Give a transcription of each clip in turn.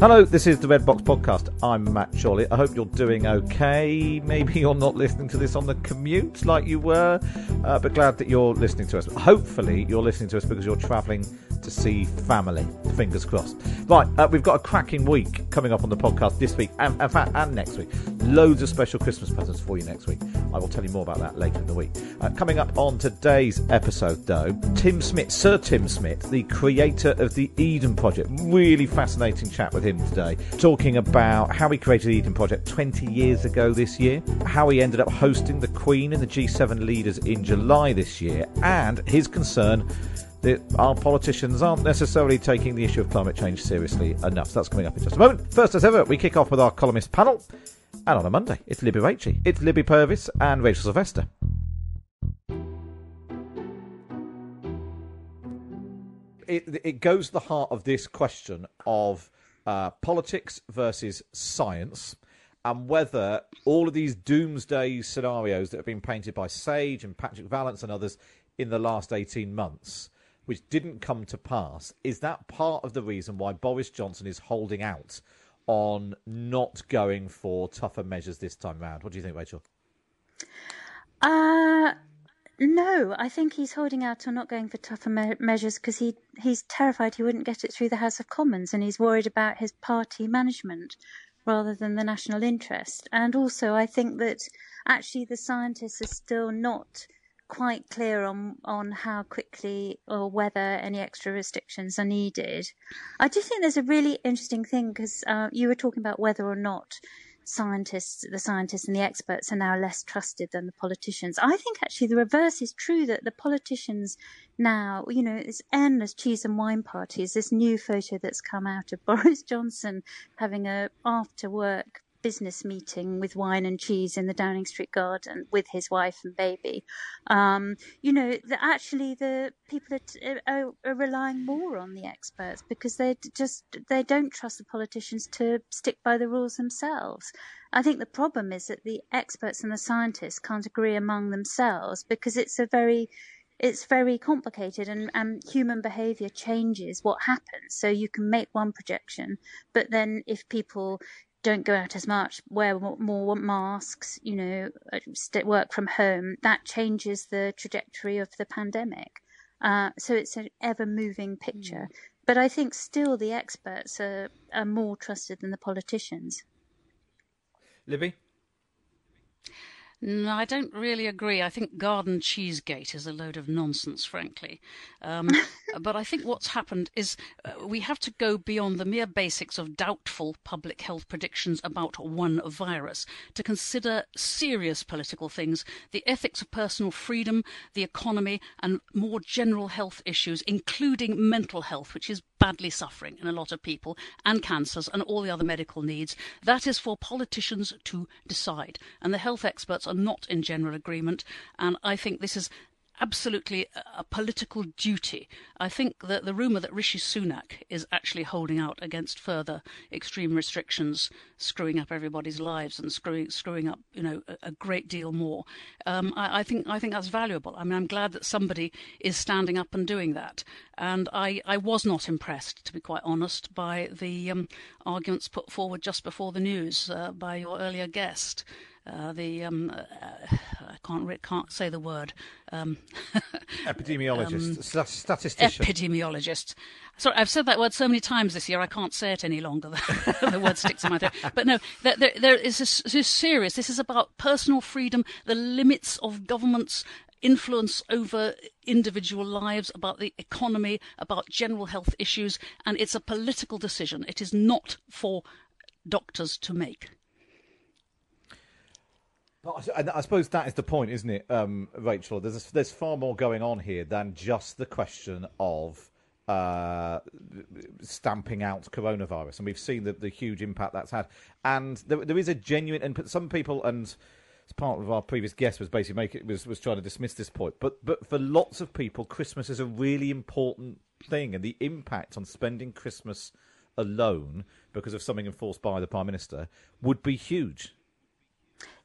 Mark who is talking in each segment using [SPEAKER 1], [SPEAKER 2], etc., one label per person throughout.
[SPEAKER 1] Hello, this is the Red Box Podcast. I'm Matt Chorley. I hope you're doing okay. Maybe you're not listening to this on the commute like you were, uh, but glad that you're listening to us. Hopefully, you're listening to us because you're travelling to see family. Fingers crossed. Right, uh, we've got a cracking week coming up on the podcast this week, and fact, and next week. Loads of special Christmas presents for you next week. I will tell you more about that later in the week. Uh, coming up on today's episode, though, Tim Smith, Sir Tim Smith, the creator of the Eden Project. Really fascinating chat with him today, talking about how he created the Eden Project 20 years ago this year, how he ended up hosting the Queen and the G7 leaders in July this year, and his concern that our politicians aren't necessarily taking the issue of climate change seriously enough. So that's coming up in just a moment. First, as ever, we kick off with our columnist panel. And on a Monday, it's Libby Rachie, it's Libby Purves, and Rachel Sylvester. It, it goes to the heart of this question of uh, politics versus science and whether all of these doomsday scenarios that have been painted by Sage and Patrick Vallance and others in the last 18 months, which didn't come to pass, is that part of the reason why Boris Johnson is holding out on not going for tougher measures this time round? What do you think, Rachel?
[SPEAKER 2] Uh, no, I think he's holding out on not going for tougher me- measures because he he's terrified he wouldn't get it through the House of Commons, and he's worried about his party management rather than the national interest. And also, I think that actually the scientists are still not quite clear on on how quickly or whether any extra restrictions are needed. I do think there's a really interesting thing because uh, you were talking about whether or not scientists, the scientists and the experts are now less trusted than the politicians. I think actually the reverse is true that the politicians now, you know, it's endless cheese and wine parties. This new photo that's come out of Boris Johnson having a after work business meeting with wine and cheese in the Downing Street garden with his wife and baby. Um, you know, actually the people are, are, are, relying more on the experts because they just they don't trust the politicians to stick by the rules themselves. I think the problem is that the experts and the scientists can't agree among themselves because it's a very it's very complicated and, and human behavior changes what happens. So you can make one projection, but then if people don't go out as much, wear more masks, you know, uh, work from home, that changes the trajectory of the pandemic. Uh, so it's an ever moving picture. Mm. But I think still the experts are, are more trusted than the politicians.
[SPEAKER 1] Libby?
[SPEAKER 3] No, I don't really agree. I think Garden Cheesegate is a load of nonsense, frankly. Um, but I think what's happened is uh, we have to go beyond the mere basics of doubtful public health predictions about one virus to consider serious political things, the ethics of personal freedom, the economy, and more general health issues, including mental health, which is badly suffering in a lot of people, and cancers, and all the other medical needs. That is for politicians to decide. And the health experts are not in general agreement. And I think this is absolutely a, political duty. I think that the rumour that Rishi Sunak is actually holding out against further extreme restrictions, screwing up everybody's lives and screwing screwing up, you know, a, a great deal more. Um, I, I, think I think that's valuable. I mean, I'm glad that somebody is standing up and doing that. And I, I was not impressed, to be quite honest, by the um, arguments put forward just before the news uh, by your earlier guest. Uh, the um, uh, I can't re- can't say the word. Um,
[SPEAKER 1] epidemiologist, um, statistician,
[SPEAKER 3] epidemiologist. Sorry, I've said that word so many times this year. I can't say it any longer. the word sticks in my throat. But no, there, there, there is this, this is serious. This is about personal freedom, the limits of government's influence over individual lives, about the economy, about general health issues, and it's a political decision. It is not for doctors to make.
[SPEAKER 1] I, suppose that is the point, isn't it, um, Rachel? There's there's far more going on here than just the question of uh, stamping out coronavirus, and we've seen the, the huge impact that's had. And there, there is a genuine, and some people, and it's part of our previous guest was basically making was was trying to dismiss this point, but but for lots of people, Christmas is a really important thing, and the impact on spending Christmas alone because of something enforced by the prime minister would be huge.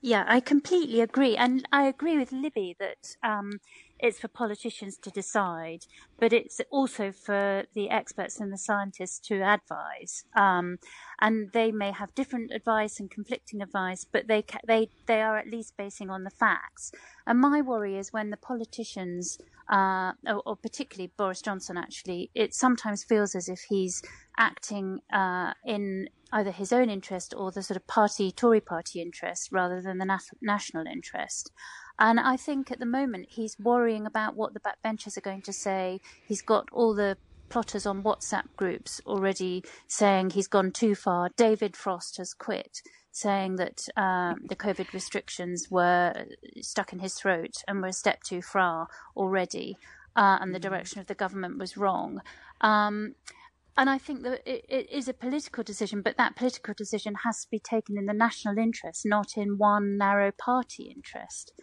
[SPEAKER 2] Yeah, I completely agree. And I agree with Libby that um, it's for politicians to decide, but it's also for the experts and the scientists to advise. Um, and they may have different advice and conflicting advice, but they, ca- they, they are at least basing on the facts. And my worry is when the politicians, uh, or, or, particularly Boris Johnson, actually, it sometimes feels as if he's acting uh, in either his own interest or the sort of party, Tory party interest, rather than the national interest. And I think at the moment he's worrying about what the backbenchers are going to say. He's got all the plotters on WhatsApp groups already saying he's gone too far. David Frost has quit, saying that um, the COVID restrictions were stuck in his throat and were a step too far already, uh, and the mm-hmm. direction of the government was wrong. Um, and I think that it, it is a political decision, but that political decision has to be taken in the national interest, not in one narrow party interest.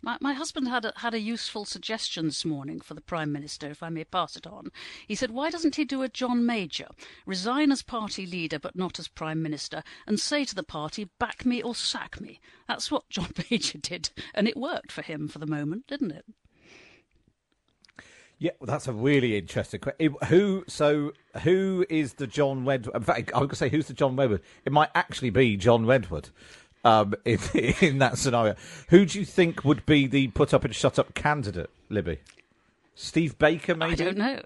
[SPEAKER 3] My, my husband had a, had a useful suggestion this morning for the Prime Minister, if I may pass it on. He said, Why doesn't he do a John Major? Resign as party leader, but not as Prime Minister, and say to the party, back me or sack me. That's what John Major did, and it worked for him for the moment, didn't it?
[SPEAKER 1] Yeah, well, that's a really interesting question. Who? So, who is the John Redwood? In fact, I was going to say who's the John Redwood. It might actually be John Redwood. Um, in, in that scenario, who do you think would be the put up and shut up candidate, Libby? Steve Baker, maybe. I
[SPEAKER 3] don't know.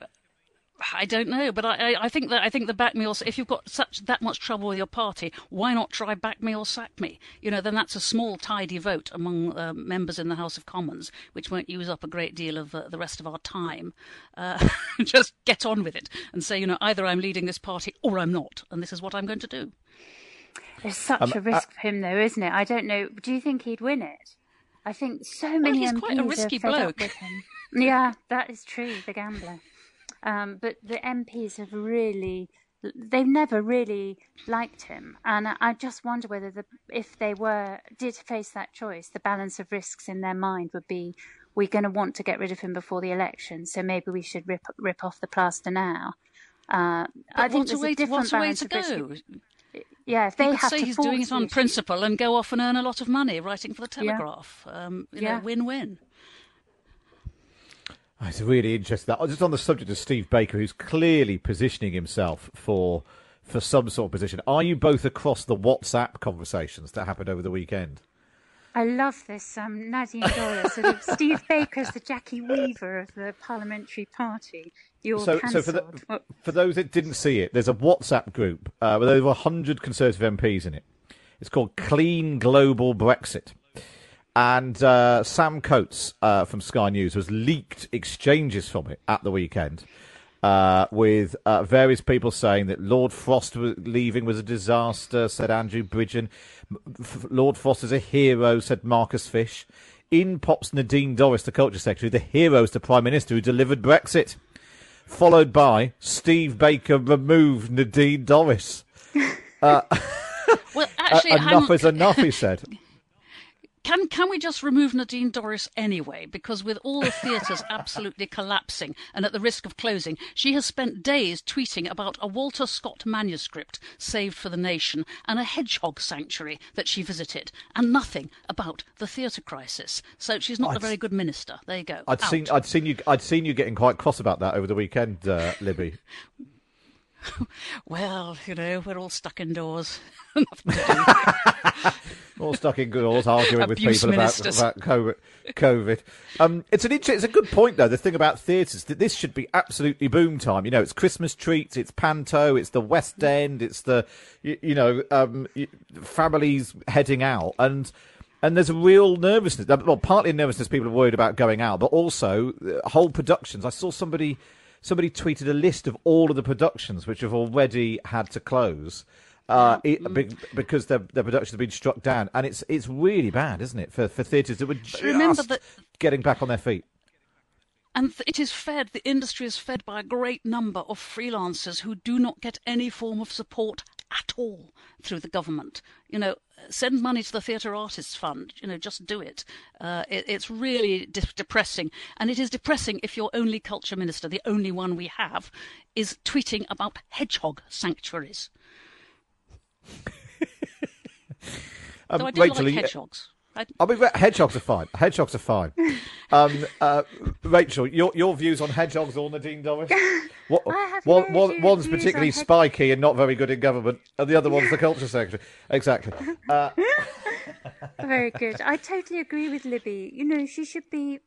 [SPEAKER 3] I don't know, but I, I, think that I think the back me or if you've got such that much trouble with your party, why not try back me or sack me? You know, then that's a small tidy vote among uh, members in the House of Commons, which won't use up a great deal of uh, the rest of our time. Uh, just get on with it and say, you know, either I'm leading this party or I'm not, and this is what I'm going to do.
[SPEAKER 2] There's such um, a risk for him, though, isn't it? I don't know. Do you think he'd win it? I think so many
[SPEAKER 3] well, he's MPs quite a risky
[SPEAKER 2] are fed
[SPEAKER 3] bloke.
[SPEAKER 2] up with him. yeah, that is true. The gambler. Um, but the MPs have really, they've never really liked him, and I just wonder whether the, if they were did face that choice, the balance of risks in their mind would be, we're going to want to get rid of him before the election, so maybe we should rip rip off the plaster now. Uh,
[SPEAKER 3] I think there's a, way, different balance to go? Risk.
[SPEAKER 2] Yeah, if they
[SPEAKER 3] you
[SPEAKER 2] have
[SPEAKER 3] say he's doing it on principle and go off and earn a lot of money writing for the Telegraph. Yeah. Um, you yeah. know, win-win.
[SPEAKER 1] Oh, it's really interesting. That just on the subject of Steve Baker, who's clearly positioning himself for for some sort of position. Are you both across the WhatsApp conversations that happened over the weekend?
[SPEAKER 2] I love this um, Nadine Dorries, sort of Steve Baker's the Jackie Weaver of the Parliamentary Party. You're so, cancelled.
[SPEAKER 1] so for, the, for those that didn't see it, there's a WhatsApp group uh, with over 100 Conservative MPs in it. It's called Clean Global Brexit. And uh, Sam Coates uh, from Sky News was leaked exchanges from it at the weekend. Uh, with uh, various people saying that Lord Frost leaving was a disaster, said Andrew Bridgen. Lord Frost is a hero, said Marcus Fysh. In pops Nadine Dorries, the Culture Secretary. The hero is the Prime Minister who delivered Brexit. Followed by Steve Baker removed Nadine Dorries.
[SPEAKER 3] Uh, well, actually,
[SPEAKER 1] enough is enough, he said.
[SPEAKER 3] can can we just remove Nadine Dorries anyway? Because with all the theatres absolutely collapsing and at the risk of closing, she has spent days tweeting about a Walter Scott manuscript saved for the nation and a hedgehog sanctuary that she visited, and nothing about the theatre crisis. So she's not I'd, a very good minister. There you go.
[SPEAKER 1] I'd
[SPEAKER 3] Out.
[SPEAKER 1] seen I'd seen you I'd seen you getting quite cross about that over the weekend, uh, Libby.
[SPEAKER 3] well, you know, we're all stuck indoors.
[SPEAKER 1] all stuck indoors arguing with people about, about COVID. COVID. Um, it's an it's a good point though. The thing about theatres that this should be absolutely boom time. You know, it's Christmas treats, it's panto, it's the West End, it's the you, you know um, families heading out and and there's a real nervousness. Well, partly nervousness, people are worried about going out, but also uh, whole productions. I saw somebody somebody tweeted a list of all of the productions which have already had to close. Uh, it, because their their productions have been struck down, and it's it's really bad, isn't it, for for theatres that were just Remember that, getting back on their feet.
[SPEAKER 3] And it is fed, the industry is fed by a great number of freelancers who do not get any form of support at all through the government. You know, send money to the Theatre Artists Fund. You know, just do it. Uh, it it's really de- depressing, and it is depressing if your only culture minister, the only one we have, is tweeting about hedgehog sanctuaries. um, so I do Rachel, like hedgehogs.
[SPEAKER 1] I... I mean, hedgehogs are fine. Hedgehogs are fine. Um, uh, Rachel, your your views on hedgehogs or Nadine Dorries?
[SPEAKER 2] What, one,
[SPEAKER 1] one, one's particularly on spiky and not very good in government, and the other one's the culture secretary. Exactly. Uh...
[SPEAKER 2] very good. I totally agree with Libby. You know, she should be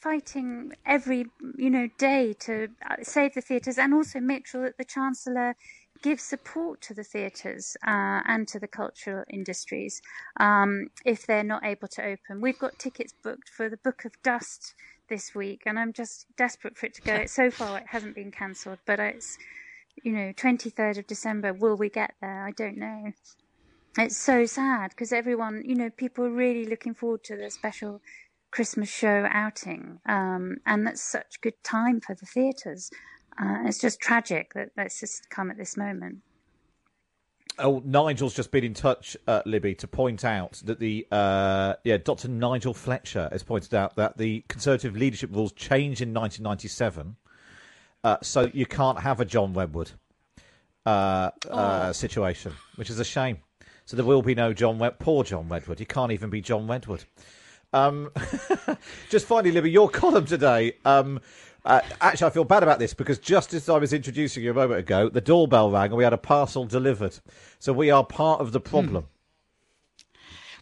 [SPEAKER 2] fighting every you know day to uh, save the theatres and also make sure that the chancellor give support to the theatres uh, and to the cultural industries um, if they're not able to open. We've got tickets booked for the Book of Dust this week, and I'm just desperate for it to go. so far, it hasn't been cancelled, but it's you know 23rd of December. Will we get there? I don't know. It's so sad because everyone, you know, people are really looking forward to the special Christmas show outing, um, and that's such good time for the theatres. Uh, it's just tragic that that's just come at this moment.
[SPEAKER 1] Oh, Nigel's just been in touch, uh, Libby, to point out that the uh, yeah, Dr. Nigel Fletcher has pointed out that the Conservative leadership rules changed in 1997, uh, so you can't have a John Wedward uh, uh, oh. situation, which is a shame. So there will be no John Wed- poor John Wedward. You can't even be John Wedward. Um, just finally, Libby, your column today. Um, uh, actually, I feel bad about this because just as I was introducing you a moment ago, the doorbell rang and we had a parcel delivered. So we are part of the problem. Hmm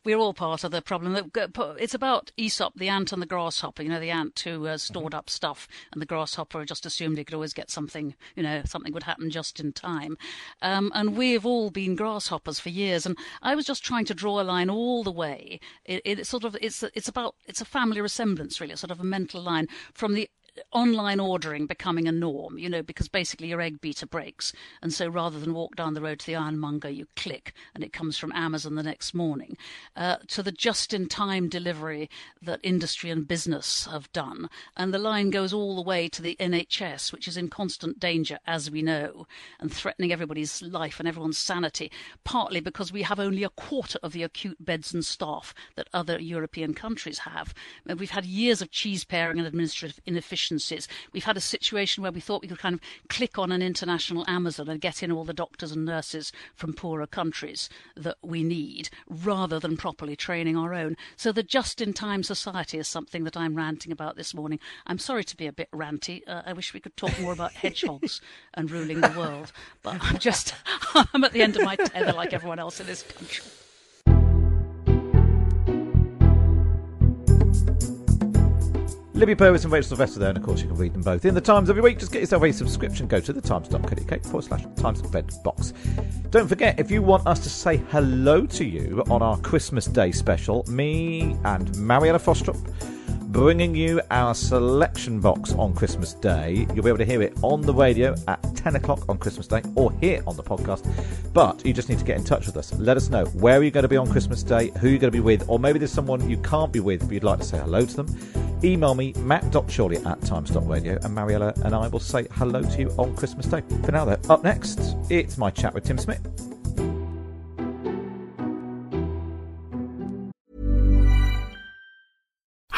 [SPEAKER 3] we're all part of the problem. It's about Aesop, the ant and the grasshopper. You know, the ant who uh, stored mm-hmm. up stuff, and the grasshopper just assumed he could always get something. You know, something would happen just in time. Um, and we've all been grasshoppers for years. And I was just trying to draw a line all the way. It, it sort of it's it's about it's a family resemblance, really, a sort of a mental line from the online ordering becoming a norm, you know, because basically your egg beater breaks. And so rather than walk down the road to the ironmonger, you click and it comes from Amazon the next morning, uh, to the just in time delivery that industry and business have done. And the line goes all the way to the NHS, which is in constant danger, as we know, and threatening everybody's life and everyone's sanity, partly because we have only a quarter of the acute beds and staff that other European countries have. We've had years of cheese paring and administrative inefficiency efficiencies. We've had a situation where we thought we could kind of click on an international Amazon and get in all the doctors and nurses from poorer countries that we need, rather than properly training our own. So the just-in-time society is something that I'm ranting about this morning. I'm sorry to be a bit ranty. Uh, I wish we could talk more about hedgehogs and ruling the world, but I'm just I'm at the end of my tether like everyone else in this country.
[SPEAKER 1] Libby Purves and Rachel Sylvester there, and of course you can read them both in the Times every week. Just get yourself a subscription. Go to the times.co.uk forward slash Times Red Box. Don't forget, if you want us to say hello to you on our Christmas Day special, me and Mariella Frostrup bringing you our selection box on Christmas Day. You'll be able to hear it on the radio at 10 o'clock on Christmas Day or here on the podcast. But you just need to get in touch with us. Let us know where you are going to be on Christmas Day, who you're going to be with, or maybe there's someone you can't be with but you'd like to say hello to them. Email me, matt.chorley at times.radio, and Mariella and I will say hello to you on Christmas Day. For now, though, up next, it's my chat with Tim Smith.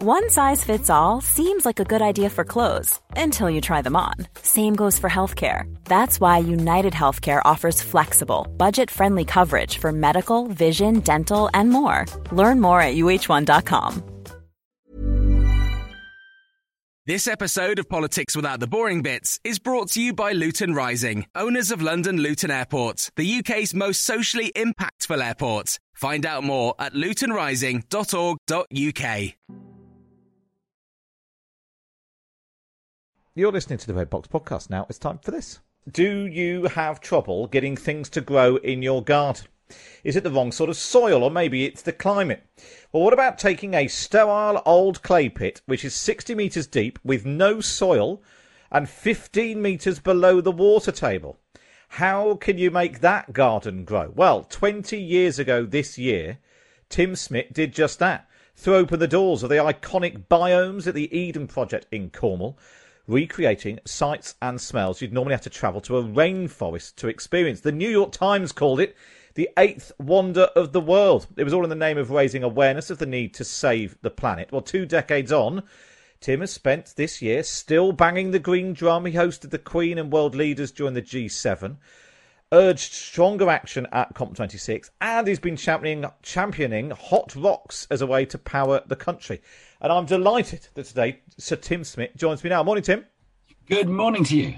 [SPEAKER 4] One size fits all seems like a good idea for clothes until you try them on. Same goes for healthcare. That's why United Healthcare offers flexible, budget-friendly coverage for medical, vision, dental, and more. Learn more at uh1.com.
[SPEAKER 5] This episode of Politics Without the Boring Bits is brought to you by Luton Rising, owners of London Luton Airport, the UK's most socially impactful airport. Find out more at lutonrising.org.uk.
[SPEAKER 1] You're listening to the Red Box podcast now. It's time for this. Do you have trouble getting things to grow in your garden? Is it the wrong sort of soil, or maybe it's the climate? Well, what about taking a sterile old clay pit, which is 60 metres deep with no soil and 15 metres below the water table? How can you make that garden grow? Well, 20 years ago this year, Tim Smith did just that. Threw open the doors of the iconic biomes at the Eden Project in Cornwall, recreating sights and smells you'd normally have to travel to a rainforest to experience. The New York Times called it the eighth wonder of the world. It was all in the name of raising awareness of the need to save the planet. Well, two decades on, Tim has spent this year still banging the green drum. He hosted the Queen and world leaders during the G7, urged stronger action at COP26, and he's been championing, championing hot rocks as a way to power the country. And I'm delighted that today Sir Tim Smith joins me now. Morning, Tim.
[SPEAKER 6] Good morning to you.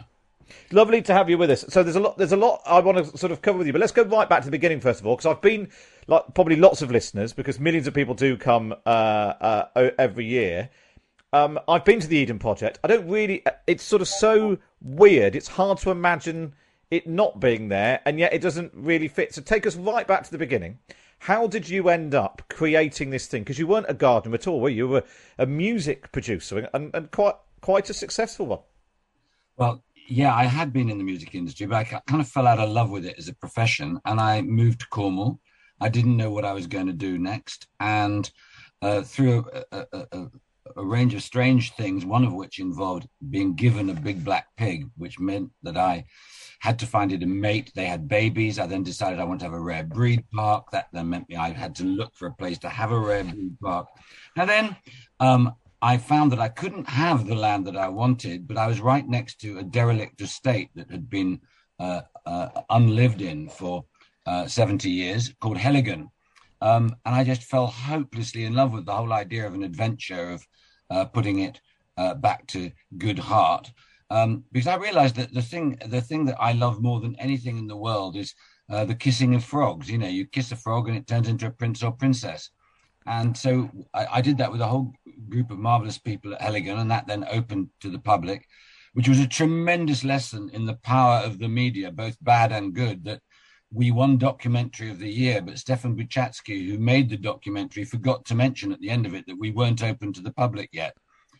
[SPEAKER 1] Lovely to have you with us. So there's a lot. There's a lot I want to sort of cover with you, but let's go right back to the beginning first of all, because I've been like probably lots of listeners, because millions of people do come uh, uh, every year. Um, I've been to the Eden Project. I don't really. It's sort of so weird. It's hard to imagine it not being there, and yet it doesn't really fit. So take us right back to the beginning. How did you end up creating this thing? Because you weren't a gardener at all, were you? You were a music producer and, and quite quite a successful one.
[SPEAKER 6] Well, yeah, I had been in the music industry, but I kind of fell out of love with it as a profession, and I moved to Cornwall. I didn't know what I was going to do next, and uh, through a, a, a, a, range of strange things, one of which involved being given a big black pig, which meant that I had to find it a mate. They had babies. I then decided I want to have a rare breed park. That then meant me I had to look for a place to have a rare breed park. Now then um, I found that I couldn't have the land that I wanted, but I was right next to a derelict estate that had been uh, uh, unlived in for uh, 70 years called Heligan. Um, and I just fell hopelessly in love with the whole idea of an adventure of uh, putting it uh, back to good heart. Um, because I realized that the thing, the thing that I love more than anything in the world is uh, the kissing of frogs. You know, you kiss a frog and it turns into a prince or princess. And so I, I, did that with a whole group of marvelous people at Heligan, and that then opened to the public, which was a tremendous lesson in the power of the media, both bad and good. That we won documentary of the year, but Stefan Buczacki, who made the documentary, forgot to mention at the end of it that we weren't open to the public yet,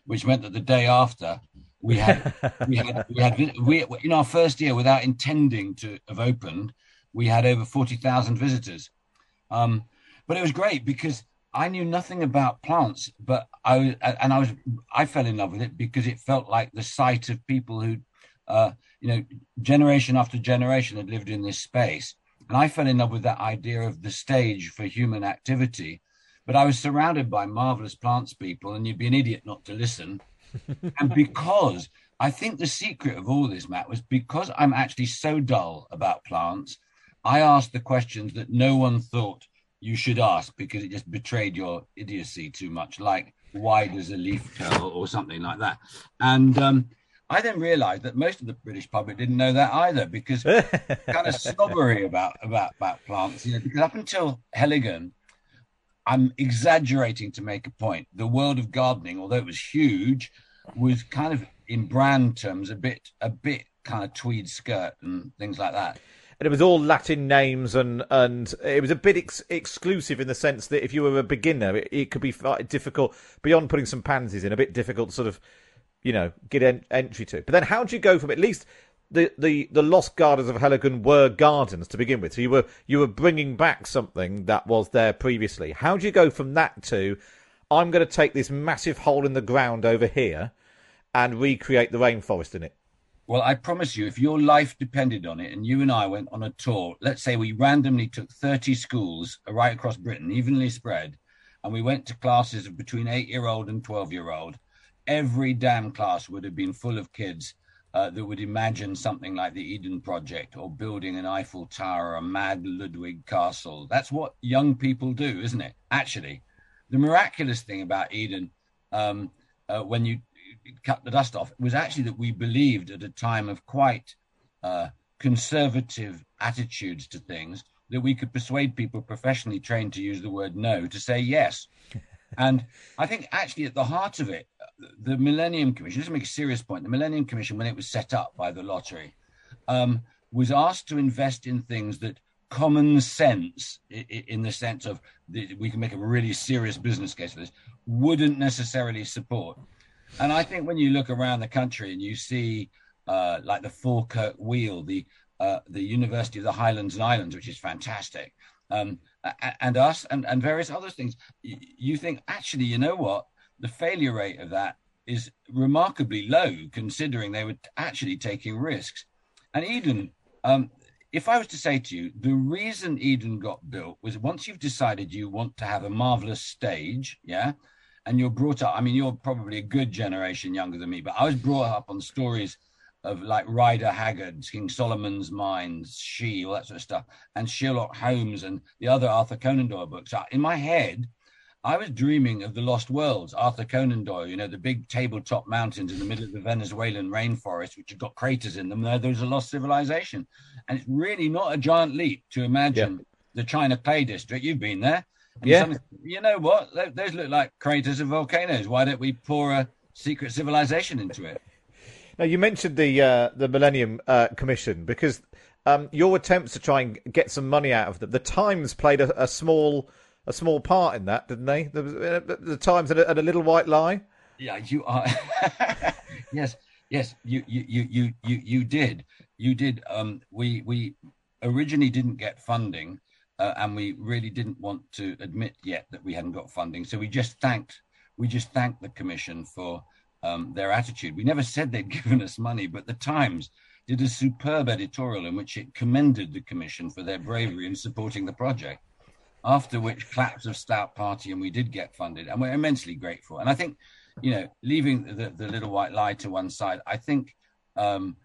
[SPEAKER 6] which meant that the day after we had we had we had we in our first year without intending to have opened, we had over forty thousand visitors. Um, but it was great because I knew nothing about plants, but I and I was I fell in love with it because it felt like the sight of people who, uh, you know, generation after generation had lived in this space, and I fell in love with that idea of the stage for human activity. But I was surrounded by marvelous plants people, and you'd be an idiot not to listen. and because I think the secret of all this, Matt, was because I'm actually so dull about plants, I asked the questions that no one thought you should ask because it just betrayed your idiocy too much, like why does a leaf curl or something like that. And um, I then realized that most of the British public didn't know that either because kind of snobbery about, about, about plants, you know, because up until Heligan, I'm exaggerating to make a point. The world of gardening, although it was huge, was kind of in brand terms a bit, a bit kind of tweed skirt and things like that.
[SPEAKER 1] and it was all Latin names, and and it was a bit ex- exclusive in the sense that if you were a beginner, it, it could be difficult beyond putting some pansies in, a bit difficult to sort of, you know, get en- entry to. But then, how do you go from at least the, the, the lost gardens of Heligan were gardens to begin with. So you were you were bringing back something that was there previously. How do you go from that to I'm going to take this massive hole in the ground over here and recreate the rainforest in it?
[SPEAKER 6] Well, I promise you, if your life depended on it and you and I went on a tour, let's say we randomly took 30 schools right across Britain, evenly spread, and we went to classes of between eight year old and 12 year old, every damn class would have been full of kids uh, that would imagine something like the Eden Project or building an Eiffel Tower or a mad Ludwig Castle. That's what young people do, isn't it? Actually, the miraculous thing about Eden, um, uh, when you cut the dust off, was actually that we believed at a time of quite uh, conservative attitudes to things that we could persuade people professionally trained to use the word no to say yes. And I think actually at the heart of it, the Millennium Commission, to make a serious point, the Millennium Commission, when it was set up by the lottery, um, was asked to invest in things that common sense, in the sense of we can make a really serious business case for this, wouldn't necessarily support. And I think when you look around the country and you see uh, like the Falkirk Wheel, the uh, the University of the Highlands and Islands, which is fantastic, um, and us and, and various other things, you think actually, you know what? the failure rate of that is remarkably low considering they were actually taking risks. And Eden, um, if I was to say to you, the reason Eden got built was once you've decided you want to have a marvelous stage, yeah, and you're brought up. I mean, you're probably a good generation younger than me, but I was brought up on stories of like Rider Haggard, King Solomon's Mines, She, all that sort of stuff, and Sherlock Holmes and the other Arthur Conan Doyle books. In my head, I was dreaming of the Lost Worlds, Arthur Conan Doyle, you know, the big tabletop mountains in the middle of the Venezuelan rainforest, which have got craters in them. There, there's a lost civilization. And it's really not a giant leap to imagine yeah. the China Clay District. You've been there.
[SPEAKER 1] yeah.
[SPEAKER 6] You know what? Those look like craters of volcanoes. Why don't we pour a secret civilization into it?
[SPEAKER 1] Now, you mentioned the uh, the Millennium uh, Commission because um, your attempts to try and get some money out of them. The Times played a, a small a small part in that, didn't they? The, uh, the Times and a, a, little white lie.
[SPEAKER 6] Yeah, you are. yes, yes, you, you, you, you, you did. You did. Um, we we originally didn't get funding, uh, and we really didn't want to admit yet that we hadn't got funding. So we just thanked we just thanked the commission for um, their attitude. We never said they'd given us money, but the Times did a superb editorial in which it commended the commission for their bravery in supporting the project after which claps of stout party and we did get funded and we're immensely grateful. And i think you know leaving the, the little white lie to one side i think um,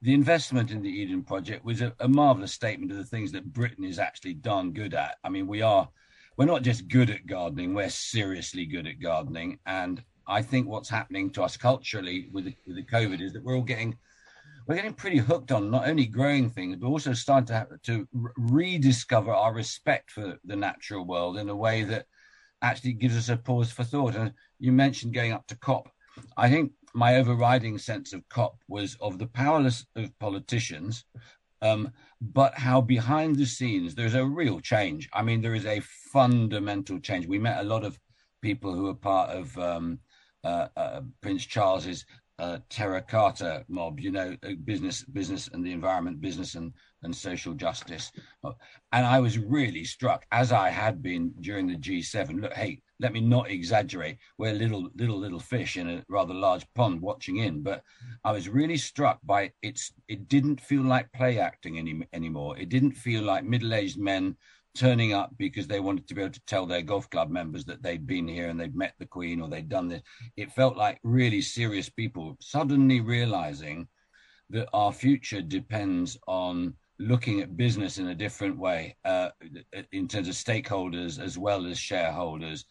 [SPEAKER 6] the investment in the eden project was a, a, marvelous statement of the things that britain is actually darn good at. I mean we are we're not just good at gardening we're seriously good at gardening. And i think what's happening to us culturally with the, with the covid is that we're all getting we're getting pretty hooked on not only growing things, but also starting to have, to rediscover our respect for the natural world in a way that actually gives us a pause for thought. And you mentioned going up to COP. I think my overriding sense of COP was of the powerless of politicians, um, but how behind the scenes there's a real change. I mean, there is a fundamental change. We met a lot of people who are part of um, Prince Charles's uh, Terra Carta mob, you know, uh, business, business and the environment, business and, and social justice. And I was really struck, as I had been during the G7. Look, hey, let me not exaggerate. We're little, little, little fish in a rather large pond watching in. But I was really struck by its. It didn't feel like play acting any anymore. It didn't feel like middle-aged men turning up because they wanted to be able to tell their golf club members that they'd been here and they'd met the Queen or they'd done this. It felt like really serious people suddenly realizing that our future depends on looking at business in a different way uh, in terms of stakeholders as well as shareholders.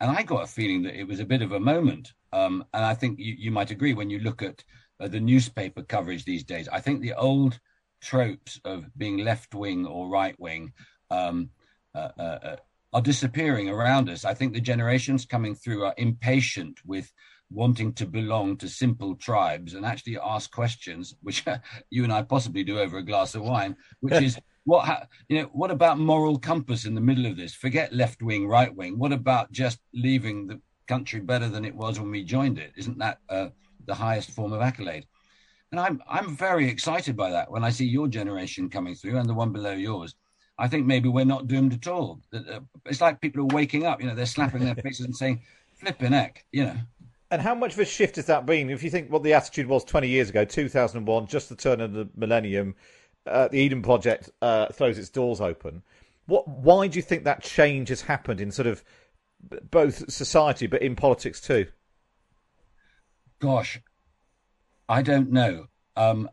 [SPEAKER 6] And I got a feeling that it was a bit of a moment. Um, and I think you, you, might agree when you look at uh, the newspaper coverage these days. I think the old tropes of being left wing or right wing um, uh, uh, uh, are disappearing around us. I think the generations coming through are impatient with wanting to belong to simple tribes and actually ask questions, which you and I possibly do over a glass of wine, which is what you know. What about moral compass in the middle of this? Forget left wing, right wing. What about just leaving the country better than it was when we joined it? Isn't that uh, the highest form of accolade? And I'm I'm very excited by that when I see your generation coming through and the one below yours. I think maybe we're not doomed at all. Uh, it's like people are waking up. You know, they're slapping their faces and saying, "Flipping heck," you know.
[SPEAKER 1] And how much of a shift has that been? If you think what the attitude was 20 years ago, 2001, just the turn of the millennium, uh, the Eden Project uh, throws its doors open. What? Why do you think that change has happened in sort of both society, but in politics too?
[SPEAKER 6] Gosh, I don't know. Um,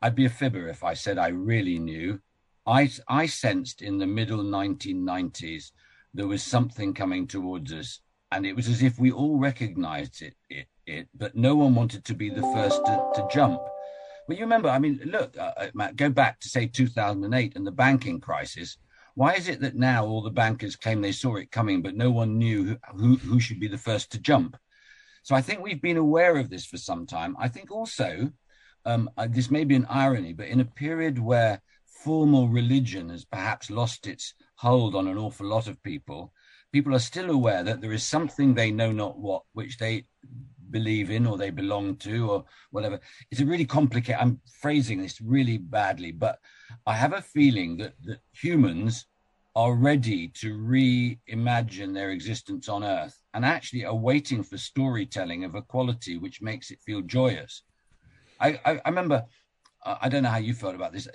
[SPEAKER 6] I'd be a fibber if I said I really knew. I, I sensed in the middle 1990s there was something coming towards us, and it was as if we all recognized it, it, it but no one wanted to be the first to, to jump. But you remember, I mean, look, uh, uh Matt, go back to say 2008 and the banking crisis. Why is it that now all the bankers claim they saw it coming, but no one knew who, who, who should be the first to jump? So I think we've been aware of this for some time. I think also, um, uh, this may be an irony, but in a period where formal religion has perhaps lost its hold on an awful lot of people, people are still aware that there is something they know not what, which they believe in or they belong to or whatever. It's a really complicated, I'm phrasing this really badly, but I have a feeling that, that humans are ready to reimagine their existence on earth and actually are waiting for storytelling of a quality which makes it feel joyous. I, I, I remember, I don't know how you felt about this.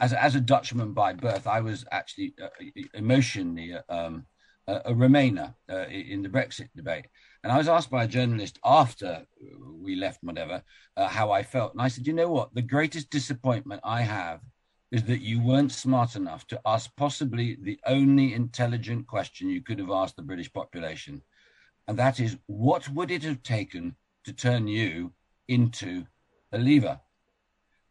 [SPEAKER 6] As a, as a Dutchman by birth, I was actually uh, emotionally uh, um, a, a Remainer uh, in the Brexit debate. And I was asked by a journalist after we left, whatever, uh, how I felt. And I said, you know what? The greatest disappointment I have is that you weren't smart enough to ask possibly the only intelligent question you could have asked the British population. And that is, what would it have taken to turn you into a leaver?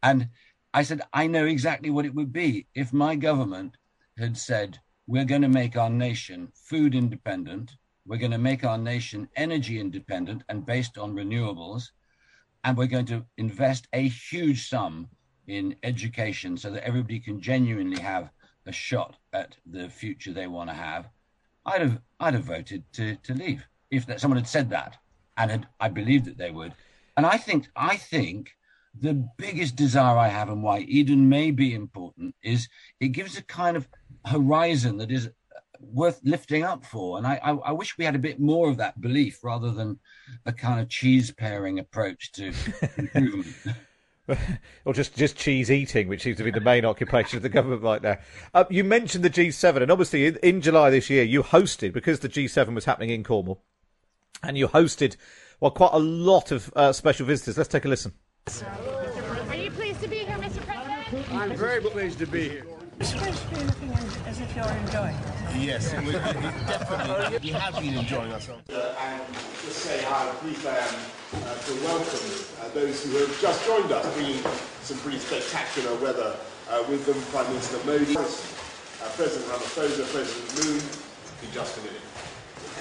[SPEAKER 6] And I said, I know exactly what it would be if my government had said, we're going to make our nation food independent, we're going to make our nation energy independent and based on renewables, and we're going to invest a huge sum in education so that everybody can genuinely have a shot at the future they want to have, I'd have I'd have voted to to leave if that someone had said that, and had, I believed that they would. And I think I think the biggest desire I have and why Eden may be important is it gives a kind of horizon that is worth lifting up for. And I, I, I, wish we had a bit more of that belief rather than a kind of cheese pairing approach to improvement.
[SPEAKER 1] or just, just cheese eating, which seems to be the main occupation of the government right now. Uh, you mentioned the G7, and obviously in, in, July this year, you hosted, because the G7 was happening in Cornwall, and you hosted, well, quite a lot of uh, special visitors. Let's take a listen.
[SPEAKER 7] Are you pleased to be here, Mr. President?
[SPEAKER 8] I'm very pleased to be here.
[SPEAKER 7] You're supposed to be looking as if you're enjoying
[SPEAKER 8] Yes, we, we definitely we have been enjoying ourselves.
[SPEAKER 9] Uh, and just say how pleased I am uh, to welcome uh, those who have just joined us, bringing some pretty spectacular weather uh, with them. Prime Minister Modi, uh, President Ramaphosa, President Moon, in just a minute.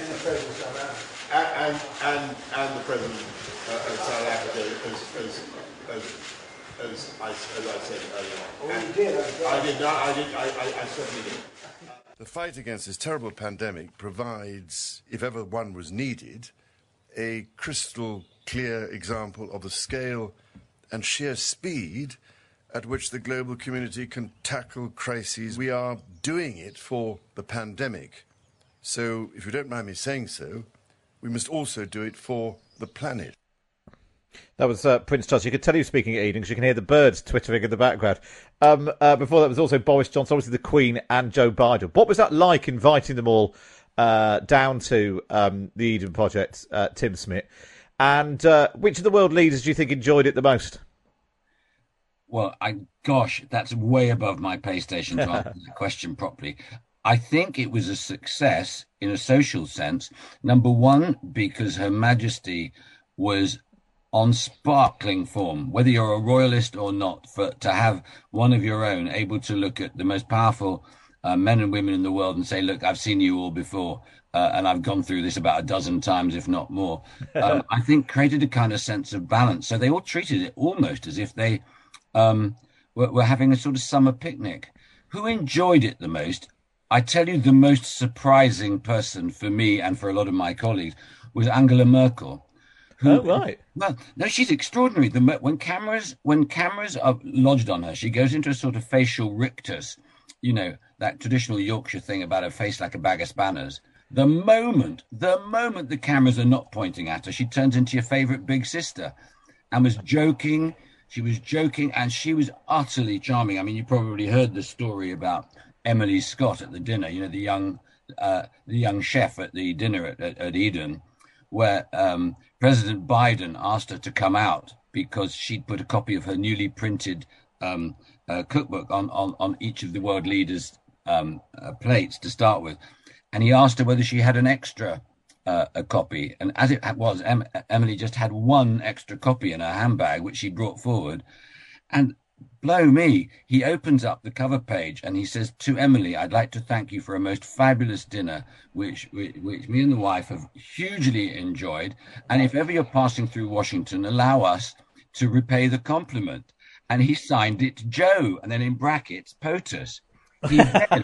[SPEAKER 9] And the President of South Africa. And, and, and the President uh, of South Africa as, as, as, as, I, as I said earlier. Oh, you did? I did not. I, did, I, I, I certainly did.
[SPEAKER 10] The fight against this terrible pandemic provides, if ever one was needed, a crystal clear example of the scale and sheer speed at which the global community can tackle crises. We are doing it for the pandemic. So, if you don't mind me saying so, we must also do it for the planet.
[SPEAKER 1] That was uh, Prince Charles. You could tell he was speaking at Eden because you can hear the birds twittering in the background. Um, uh, before that was also Boris Johnson, obviously the Queen and Joe Biden. What was that like inviting them all uh, down to um, the Eden Project, uh, Tim Smith? And uh, which of the world leaders do you think enjoyed it the most?
[SPEAKER 6] Well, I gosh, that's way above my pay station to answer the question properly. I think it was a success in a social sense. Number one, because Her Majesty was on sparkling form, whether you're a royalist or not, for to have one of your own able to look at the most powerful uh, men and women in the world and say, "Look, I've seen you all before. uh, and I've gone through this about a dozen times, if not more, um, I think created a kind of sense of balance. So they all treated it almost as if they um, were, were having a sort of summer picnic. Who enjoyed it the most? I tell you, the most surprising person for me and for a lot of my colleagues was Angela Merkel.
[SPEAKER 1] Who, oh, right.
[SPEAKER 6] Well, no, she's extraordinary. The, when cameras when cameras are lodged on her, she goes into a sort of facial rictus, you know, that traditional Yorkshire thing about her face like a bag of spanners. The moment, the moment the cameras are not pointing at her, she turns into your favorite big sister and was joking. She was joking and she was utterly charming. I mean, you probably heard the story about Emily Scott at the dinner, you know, the young uh, the young chef at the dinner at, at, at Eden, where um, President Biden asked her to come out because she'd put a copy of her newly printed um, uh, cookbook on, on, on each of the world leaders' um, uh, plates to start with. And he asked her whether she had an extra uh, a copy. And as it was, em- Emily just had one extra copy in her handbag, which she brought forward. And blow me, he opens up the cover page and he says, To Emily, I'd like to thank you for a most fabulous dinner, which, which, which me and the wife have hugely enjoyed. And if ever you're passing through Washington, allow us to repay the compliment. And he signed it Joe, and then in brackets, POTUS. He then,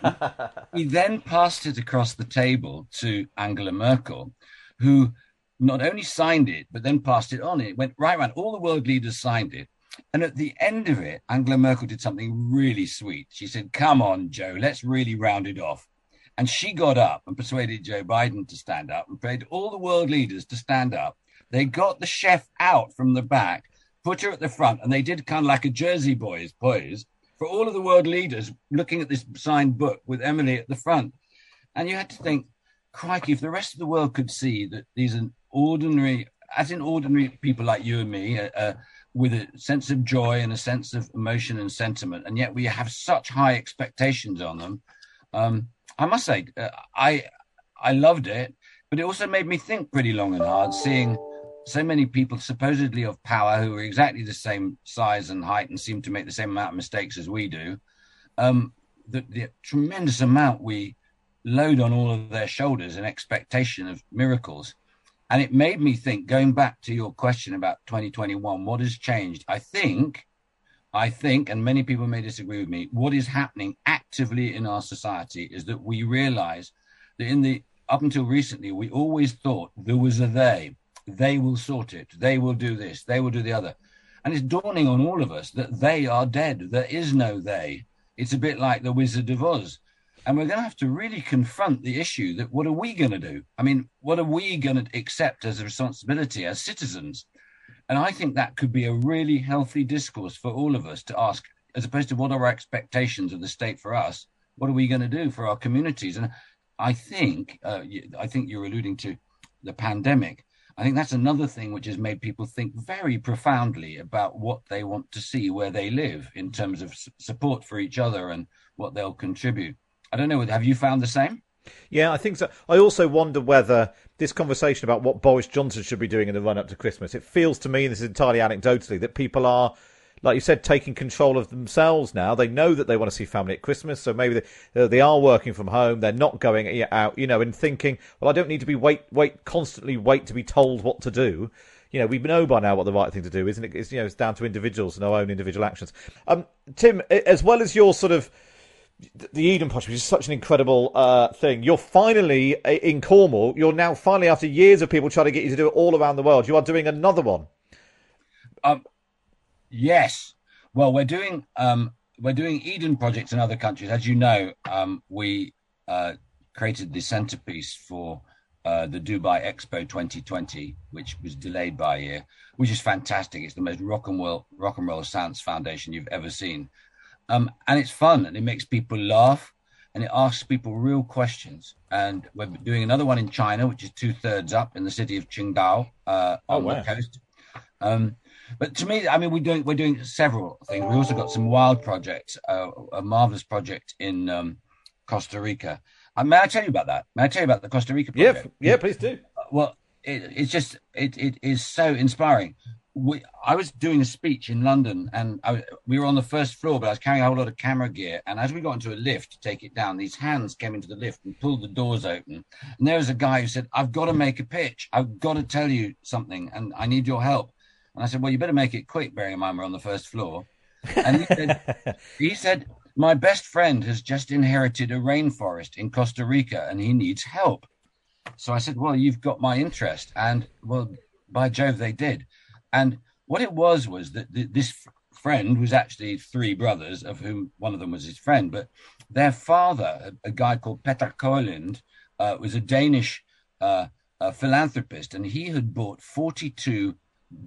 [SPEAKER 6] he then passed it across the table to Angela Merkel, who not only signed it, but then passed it on. It went right around. All the world leaders signed it. And at the end of it, Angela Merkel did something really sweet. She said, Come on, Joe, let's really round it off. And she got up and persuaded Joe Biden to stand up and prayed all the world leaders to stand up. They got the chef out from the back, put her at the front, and they did kind of like a Jersey Boys pose for all of the world leaders looking at this signed book with Emily at the front. And you had to think, crikey, if the rest of the world could see that these are ordinary, as in ordinary people like you and me, uh, uh, with a sense of joy and a sense of emotion and sentiment, and yet we have such high expectations on them. Um, I must say, uh, I I loved it, but it also made me think pretty long and hard, seeing so many people supposedly of power who are exactly the same size and height and seem to make the same amount of mistakes as we do. Um, the, the tremendous amount we load on all of their shoulders in expectation of miracles and it made me think, going back to your question about 2021, what has changed? I think, I think, and many people may disagree with me, what is happening actively in our society is that we realize that in the up until recently, we always thought there was a they. They will sort it. They will do this. They will do the other. And it's dawning on all of us that they are dead. There is no they. It's a bit like the Wizard of Oz. And we're going to have to really confront the issue that what are we going to do? I mean, what are we going to accept as a responsibility as citizens? And I think that could be a really healthy discourse for all of us to ask, as opposed to what are our expectations of the state for us? What are we going to do for our communities? And I think, uh, I think you're alluding to the pandemic. I think that's another thing which has made people think very profoundly about what they want to see where they live in terms of support for each other and what they'll contribute. I don't know. Have you found the same?
[SPEAKER 1] Yeah, I think so. I also wonder whether this conversation about what Boris Johnson should be doing in the run up to Christmas, it feels to me, and this is entirely anecdotally, that people are, like you said, taking control of themselves now. They know that they want to see family at Christmas, so maybe they, uh, they are working from home. They're not going out, you know, and thinking, well, I don't need to be wait, wait, constantly wait to be told what to do. You know, we know by now what the right thing to do, isn't it? It's, you know, it's down to individuals and our own individual actions. Um, Tim, as well as your sort of the Eden Project, which is such an incredible uh, thing. You're finally uh, in Cornwall. You're now finally, after years of people trying to get you to do it all around the world, you are doing another one.
[SPEAKER 6] Um, yes. Well, we're doing um, we're doing Eden projects in other countries. As you know, um, we uh, created the centerpiece for uh, the Dubai Expo 2020, which was delayed by a year, which is fantastic. It's the most rock and roll rock and roll science foundation you've ever seen. Um, and it's fun and it makes people laugh and it asks people real questions. And we're doing another one in China, which is two thirds up in the city of Qingdao uh, oh, on oh, wow. the coast. Um, but to me, I mean, we're doing we're doing several things. We also got some wild projects, uh, a marvelous project in um, Costa Rica. Uh, may I tell you about that? May I tell you about the Costa Rica project?
[SPEAKER 1] Yeah, yeah, please do.
[SPEAKER 6] Well, it, it's just it, it is so inspiring. We, I was doing a speech in London, and I, we were on the first floor, but I was carrying a whole lot of camera gear. And as we got into a lift to take it down, these hands came into the lift and pulled the doors open. And there was a guy who said, "I've got to make a pitch. I've got to tell you something, and I need your help." And I said, "Well, you better make it quick, bearing in mind we're on the first floor." And he said, he said, "My best friend has just inherited a rainforest in Costa Rica, and he needs help." So I said, "Well, you've got my interest," and well, by Jove, they did. And what it was was that this friend was actually three brothers, of whom one of them was his friend, but their father, a, guy called Peter Kolind, uh, was a Danish uh, philanthropist, and he had bought 42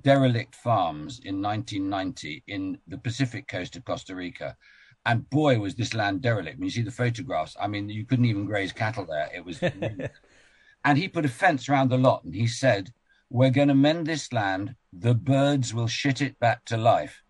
[SPEAKER 6] derelict farms in 1990 in the Pacific coast of Costa Rica. And boy, was this land derelict. When you see the photographs, I mean, you couldn't even graze cattle there. It was. and he put a fence around the lot and he said, We're going to mend this land. The birds will shit it back to life.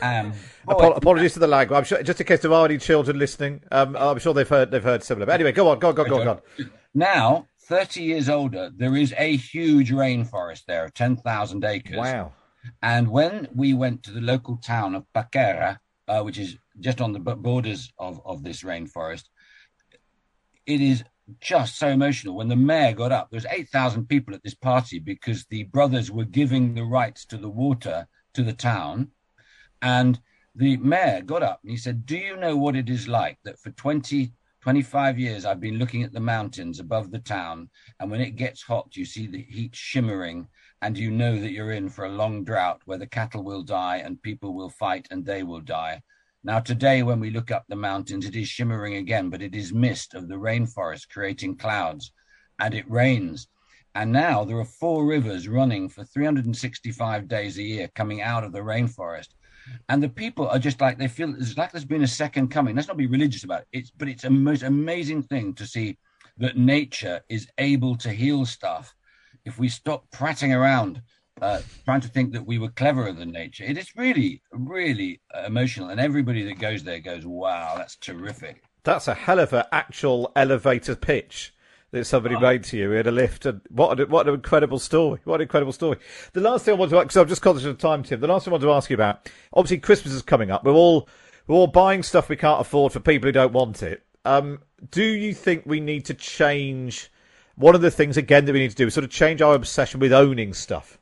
[SPEAKER 6] Um,
[SPEAKER 1] boy, Apologies to the lag. I'm sure, just in case there are any children listening, um, I'm sure they've heard they've heard similar. But anyway, go on, go on, go on, go on. Go on.
[SPEAKER 6] Now, 30 years older, there is a huge rainforest there of 10,000 acres.
[SPEAKER 1] Wow.
[SPEAKER 6] And when we went to the local town of Paquera, uh, which is just on the borders of, of this rainforest, it is just so emotional. When the mayor got up, there was 8,000 people at this party because the brothers were giving the rights to the water to the town. And the mayor got up and he said, Do you know what it is like that for 20 25 years I've been looking at the mountains above the town, and when it gets hot, you see the heat shimmering, and you know that you're in for a long drought where the cattle will die and people will fight and they will die. Now, today, when we look up the mountains, it is shimmering again, but it is mist of the rainforest creating clouds, and it rains. And now there are four rivers running for 365 days a year coming out of the rainforest and the people are just like they feel it's like there's been a second coming. Let's not be religious about it. It's but it's a most amazing thing to see that nature is able to heal stuff if we stop prattling around uh, trying to think that we were cleverer than nature. It is really, really emotional, and everybody that goes there goes, "Wow, that's terrific."
[SPEAKER 1] That's a hell of an actual elevator pitch that somebody oh. made to you in a lift. And what an, what an incredible story! What an incredible story! The last thing I want to, because I'm just conscious of time, Tim. The last thing I want to ask you about. Obviously, Christmas is coming up. We're all we're all buying stuff we can't afford for people who don't want it. Um, do you think we need to change? One of the things again that we need to do is sort of change our obsession with owning stuff.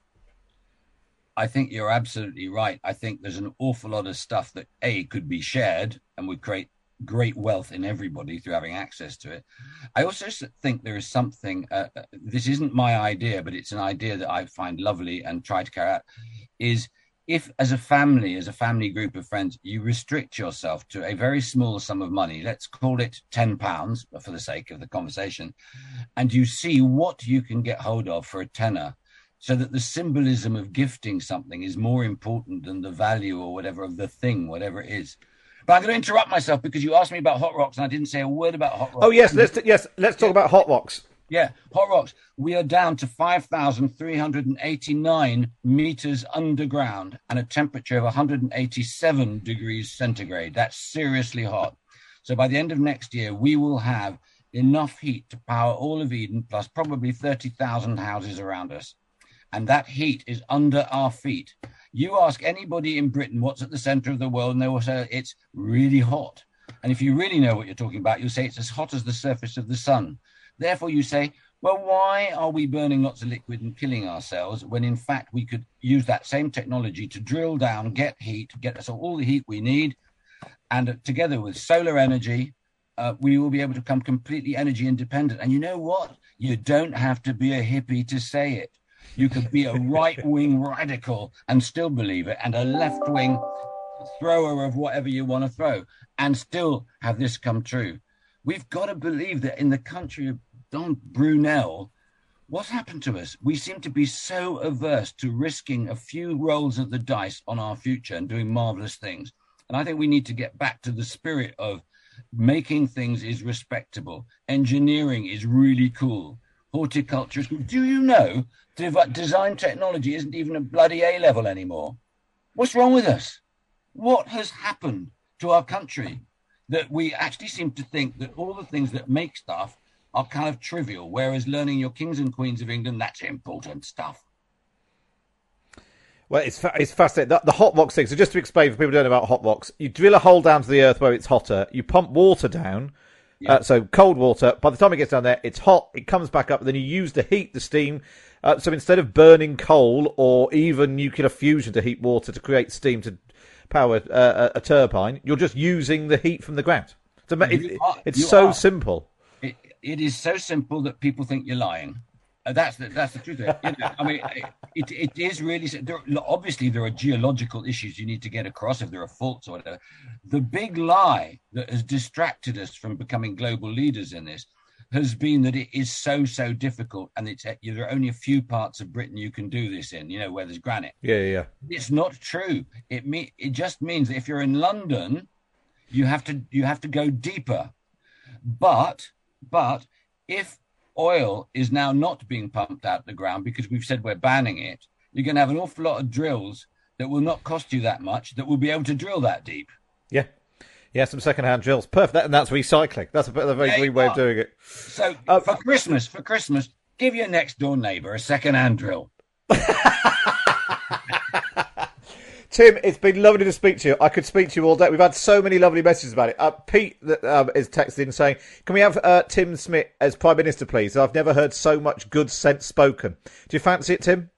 [SPEAKER 6] I think you're absolutely right. I think there's an awful lot of stuff that a could be shared and would create great wealth in everybody through having access to it. I also think there is something, uh, uh, this isn't my idea, but it's an idea that I find lovely and try to carry out, is if as a family, as a family group of friends, you restrict yourself to a very small sum of money, let's call it 10 pounds for the sake of the conversation, and you see what you can get hold of for a tenner so that the symbolism of gifting something is more important than the value or whatever of the thing, whatever it is. But I'm going to interrupt myself because you asked me about hot rocks and I didn't say a word about hot rocks.
[SPEAKER 1] Oh yes, let's t- yes, let's talk about hot rocks.
[SPEAKER 6] Yeah, hot rocks. We are down to 5,389 meters underground and a temperature of 187 degrees centigrade. That's seriously hot. So by the end of next year, we will have enough heat to power all of Eden plus probably 30,000 houses around us. And that heat is under our feet. You ask anybody in Britain what's at the center of the world, and they will say it's really hot. And if you really know what you're talking about, you'll say it's as hot as the surface of the sun. Therefore, you say, well, why are we burning lots of liquid and killing ourselves when in fact we could use that same technology to drill down, get heat, get us all the heat we need, and together with solar energy, uh, we will be able to become completely energy independent. And you know what? You don't have to be a hippie to say it. You could be a right wing radical and still believe it, and a left wing thrower of whatever you want to throw and still have this come true. We've got to believe that in the country of Don Brunel, what's happened to us? We seem to be so averse to risking a few rolls of the dice on our future and doing marvelous things. And I think we need to get back to the spirit of making things is respectable. Engineering is really cool. Horticulture is cool. Do you know that design technology isn't even a bloody A level anymore. What's wrong with us? What has happened to our country that we actually seem to think that all the things that make stuff are kind of trivial, whereas learning your kings and queens of England, that's important stuff.
[SPEAKER 1] Well, it's it's fascinating. The, the hot rocks thing. So just to explain for people who don't know about hot rocks, you drill a hole down to the earth where it's hotter. You pump water down. Uh, so cold water. By the time it gets down there, it's hot. It comes back up. Then you use the heat, the steam. Uh, so instead of burning coal or even nuclear fusion to heat water to create steam to power uh, a, a turbine, you're just using the heat from the ground. So it,
[SPEAKER 6] are-
[SPEAKER 1] it's so
[SPEAKER 6] are.
[SPEAKER 1] simple.
[SPEAKER 6] It, it is so simple that people think you're lying. Uh, that's the that's the truth. Of it. You know, I mean, it, it is really. There, obviously, there are geological issues you need to get across if there are faults or whatever. The big lie that has distracted us from becoming global leaders in this has been that it is so so difficult, and it's there are only a few parts of Britain you can do this in. You know, where there's granite.
[SPEAKER 1] Yeah, yeah, yeah.
[SPEAKER 6] It's not true. It me it just means that if you're in London, you have to you have to go deeper. But but if oil is now not being pumped out the ground because we've said we're banning it, you're going to have an awful lot of drills that will not cost you that much that will be able to drill that deep.
[SPEAKER 1] Yeah. Yeah, some second-hand drills. Perfect. That, and that's recycling. That's a, bit- a very
[SPEAKER 6] you
[SPEAKER 1] green way of doing it.
[SPEAKER 6] So
[SPEAKER 1] Uh,
[SPEAKER 6] for Christmas, for Christmas, give your next door neighbour a second-hand drill.
[SPEAKER 1] Tim, it's been lovely to speak to you. I could speak to you all day. We've had so many lovely messages about it. Uh, Pete that, um, is texting saying, "Can we have uh, Tim Smit as Prime Minister, please? I've never heard so much good sense spoken. Do you fancy it, Tim?"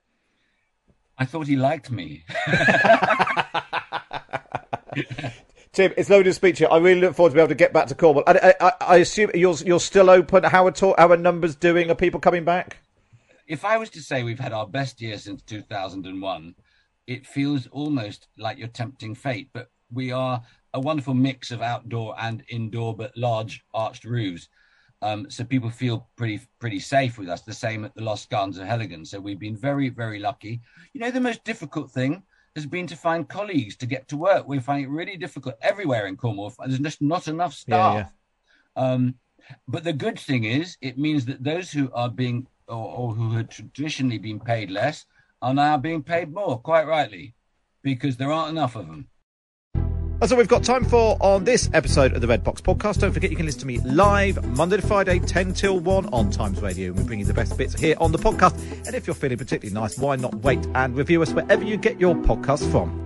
[SPEAKER 6] I thought he liked me.
[SPEAKER 1] Tim, it's lovely to speak to you. I really look forward to be able to get back to Cornwall. I, I, I assume you're you're still open. How are talk, how are numbers doing? Are people coming back?
[SPEAKER 6] if I was to say we've had our best year since 2001, it feels almost like you're tempting fate. But we are a wonderful mix of outdoor and indoor, but large arched roofs. Um, so people feel pretty pretty safe with us. The same at the Lost Gardens of Heligan. So we've been very very lucky. You know, the most difficult thing has been to find colleagues to get to work. We find it really difficult everywhere in Cornwall. There's just not enough staff.
[SPEAKER 1] Yeah,
[SPEAKER 6] Um, but the good thing is, it means that those who are being or, or who had traditionally been paid less are now being paid more, quite rightly, because there aren't enough of them.
[SPEAKER 1] That's all we've got time for on this episode of the Red Box Podcast. Don't forget you can listen to me live Monday to Friday, 10 till 1 on Times Radio. And we bring you the best bits here on the podcast. And if you're feeling particularly nice, why not wait and review us wherever you get your podcast from?